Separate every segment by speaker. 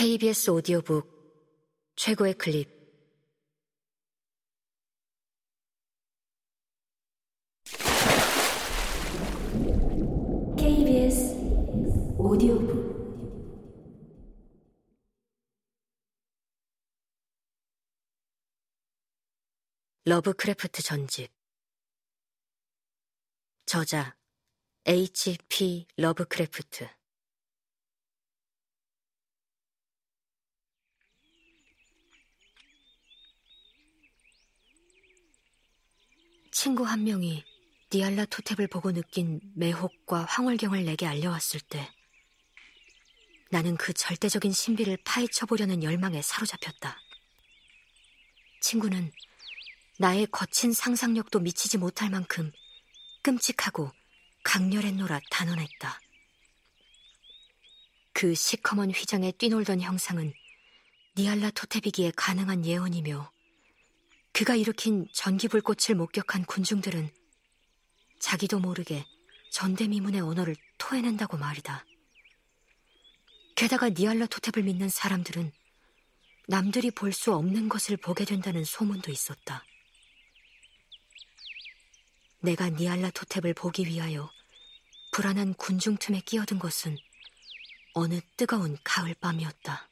Speaker 1: KBS 오디오북 최고의 클립. KBS 오디오북. 러브크래프트 전집. 저자 H.P. 러브크래프트 친구 한 명이 니알라 토탭을 보고 느낀 매혹과 황홀경을 내게 알려왔을 때 나는 그 절대적인 신비를 파헤쳐 보려는 열망에 사로잡혔다. 친구는 나의 거친 상상력도 미치지 못할 만큼 끔찍하고 강렬했노라 단언했다. 그 시커먼 휘장에 뛰놀던 형상은 니알라 토테비기에 가능한 예언이며 그가 일으킨 전기불꽃을 목격한 군중들은 자기도 모르게 전대미문의 언어를 토해낸다고 말이다. 게다가 니알라 토탭을 믿는 사람들은 남들이 볼 수 없는 것을 보게 된다는 소문도 있었다. 내가 니알라 토탭을 보기 위하여 불안한 군중 틈에 끼어든 것은 어느 뜨거운 가을 밤이었다.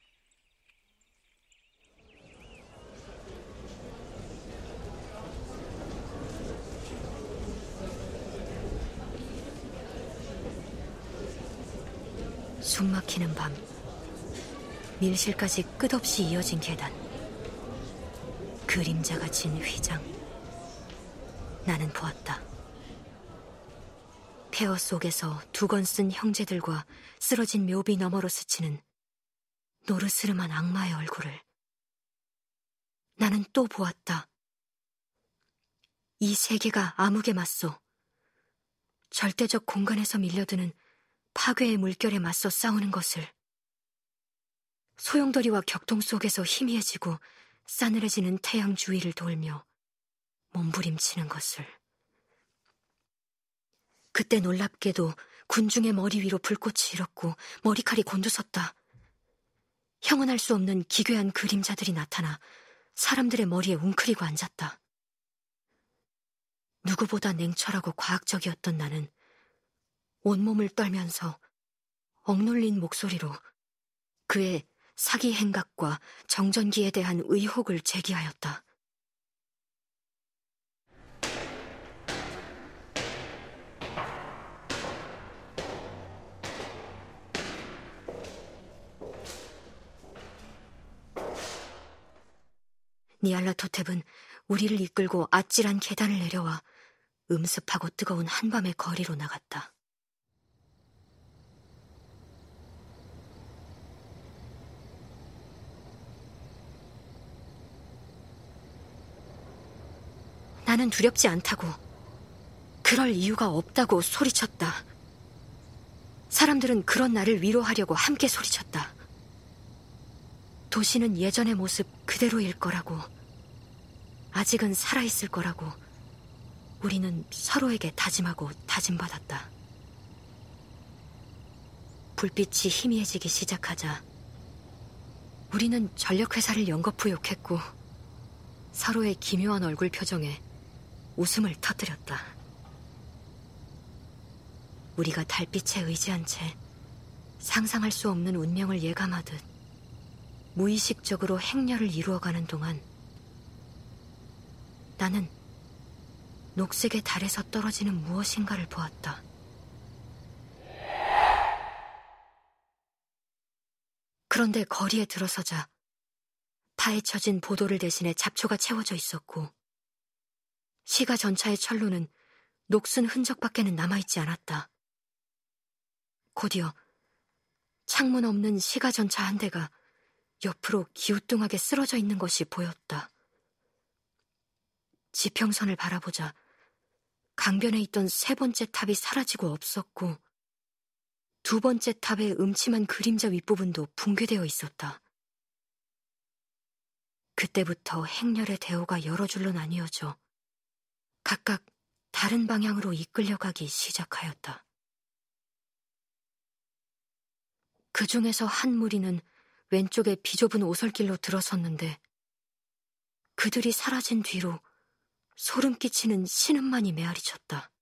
Speaker 1: 숨 막히는 밤, 밀실까지 끝없이 이어진 계단, 그림자가 진 휘장. 나는 보았다. 폐허 속에서 두건 쓴 형제들과 쓰러진 묘비 너머로 스치는 노르스름한 악마의 얼굴을. 나는 또 보았다. 이 세계가 암흑에 맞서 절대적 공간에서 밀려드는 파괴의 물결에 맞서 싸우는 것을 소용돌이와 격동 속에서 희미해지고 싸늘해지는 태양 주위를 돌며 몸부림치는 것을 그때 놀랍게도 군중의 머리 위로 불꽃이 일었고 머리칼이 곤두섰다. 형언할 수 없는 기괴한 그림자들이 나타나 사람들의 머리에 웅크리고 앉았다. 누구보다 냉철하고 과학적이었던 나는 온몸을 떨면서 억눌린 목소리로 그의 사기 행각과 정전기에 대한 의혹을 제기하였다. 니알라토탭은 우리를 이끌고 아찔한 계단을 내려와 음습하고 뜨거운 한밤의 거리로 나갔다. 나는 두렵지 않다고, 그럴 이유가 없다고 소리쳤다. 사람들은 그런 나를 위로하려고 함께 소리쳤다. 도시는 예전의 모습 그대로일 거라고, 아직은 살아있을 거라고, 우리는 서로에게 다짐하고 다짐받았다. 불빛이 희미해지기 시작하자, 우리는 전력회사를 연거푸 욕했고, 서로의 기묘한 얼굴 표정에 웃음을 터뜨렸다. 우리가 달빛에 의지한 채 상상할 수 없는 운명을 예감하듯 무의식적으로 행렬을 이루어가는 동안 나는 녹색의 달에서 떨어지는 무엇인가를 보았다. 그런데 거리에 들어서자 파헤쳐진 보도를 대신해 잡초가 채워져 있었고 시가 전차의 철로는 녹슨 흔적밖에는 남아있지 않았다. 곧이어 창문 없는 시가 전차 한 대가 옆으로 기우뚱하게 쓰러져 있는 것이 보였다. 지평선을 바라보자 강변에 있던 세 번째 탑이 사라지고 없었고 두 번째 탑의 음침한 그림자 윗부분도 붕괴되어 있었다. 그때부터 행렬의 대호가 여러 줄로 나뉘어져 각각 다른 방향으로 이끌려가기 시작하였다. 그 중에서 한 무리는 왼쪽에 비좁은 오솔길로 들어섰는데 그들이 사라진 뒤로 소름 끼치는 신음만이 메아리쳤다.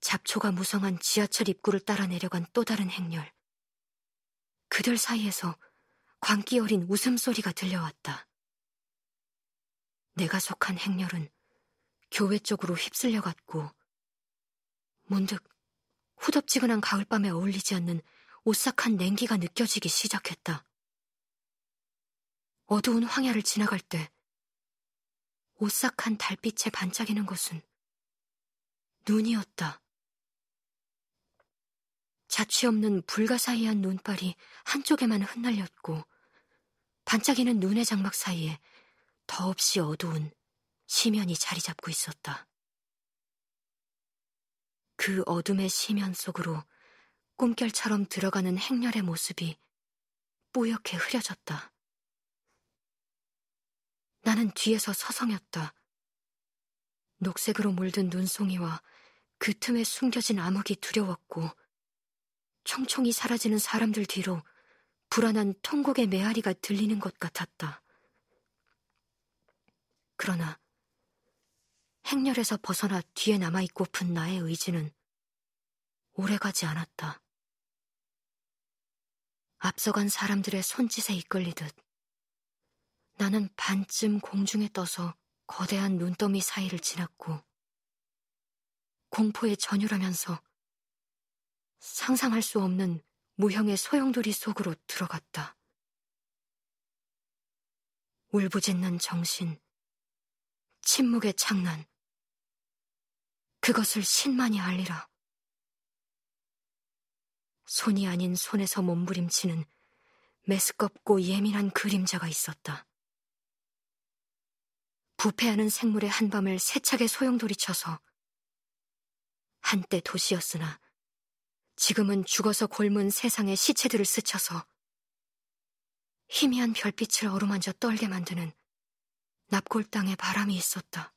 Speaker 1: 잡초가 무성한 지하철 입구를 따라 내려간 또 다른 행렬. 그들 사이에서 광기 어린 웃음소리가 들려왔다. 내가 속한 행렬은 교회 쪽으로 휩쓸려 갔고, 문득 후덥지근한 가을밤에 어울리지 않는 오싹한 냉기가 느껴지기 시작했다. 어두운 황야를 지나갈 때 오싹한 달빛에 반짝이는 것은 눈이었다. 자취 없는 불가사의한 눈발이 한쪽에만 흩날렸고 반짝이는 눈의 장막 사이에 더없이 어두운 시면이 자리 잡고 있었다. 그 어둠의 시면 속으로 꿈결처럼 들어가는 행렬의 모습이 뽀얗게 흐려졌다. 나는 뒤에서 서성였다. 녹색으로 물든 눈송이와 그 틈에 숨겨진 암흑이 두려웠고 총총히 사라지는 사람들 뒤로 불안한 통곡의 메아리가 들리는 것 같았다. 그러나 행렬에서 벗어나 뒤에 남아있고픈 나의 의지는 오래가지 않았다. 앞서간 사람들의 손짓에 이끌리듯 나는 반쯤 공중에 떠서 거대한 눈더미 사이를 지났고 공포에 전율하면서 상상할 수 없는 무형의 소용돌이 속으로 들어갔다. 울부짖는 정신, 침묵의 장난, 그것을 신만이 알리라. 손이 아닌 손에서 몸부림치는 메스껍고 예민한 그림자가 있었다. 부패하는 생물의 한밤을 세차게 소용돌이쳐서 한때 도시였으나 지금은 죽어서 골문 세상의 시체들을 스쳐서 희미한 별빛을 어루만져 떨게 만드는 납골 땅에 바람이 있었다.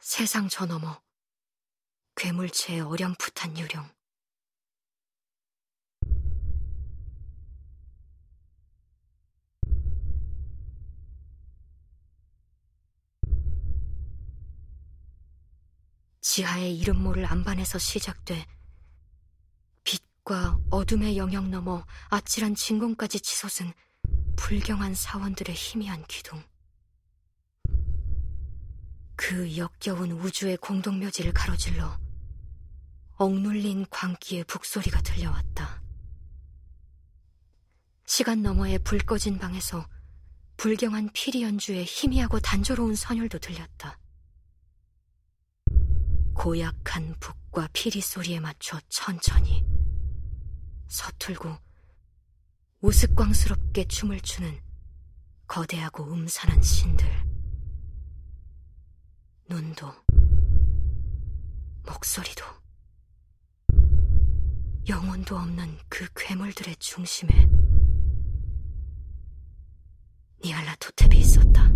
Speaker 1: 세상 저 너머 괴물체의 어렴풋한 유령. 지하의 이름 모를 안반에서 시작돼 빛과 어둠의 영역 넘어 아찔한 진공까지 치솟은 불경한 사원들의 희미한 기둥. 그 역겨운 우주의 공동묘지를 가로질러 억눌린 광기의 북소리가 들려왔다. 시간 너머의 불 꺼진 방에서 불경한 피리 연주의 희미하고 단조로운 선율도 들렸다. 고약한 북과 피리 소리에 맞춰 천천히 서툴고 우스꽝스럽게 춤을 추는 거대하고 음산한 신들. 눈도, 목소리도, 영혼도 없는 그 괴물들의 중심에 니알라 토탭이 있었다.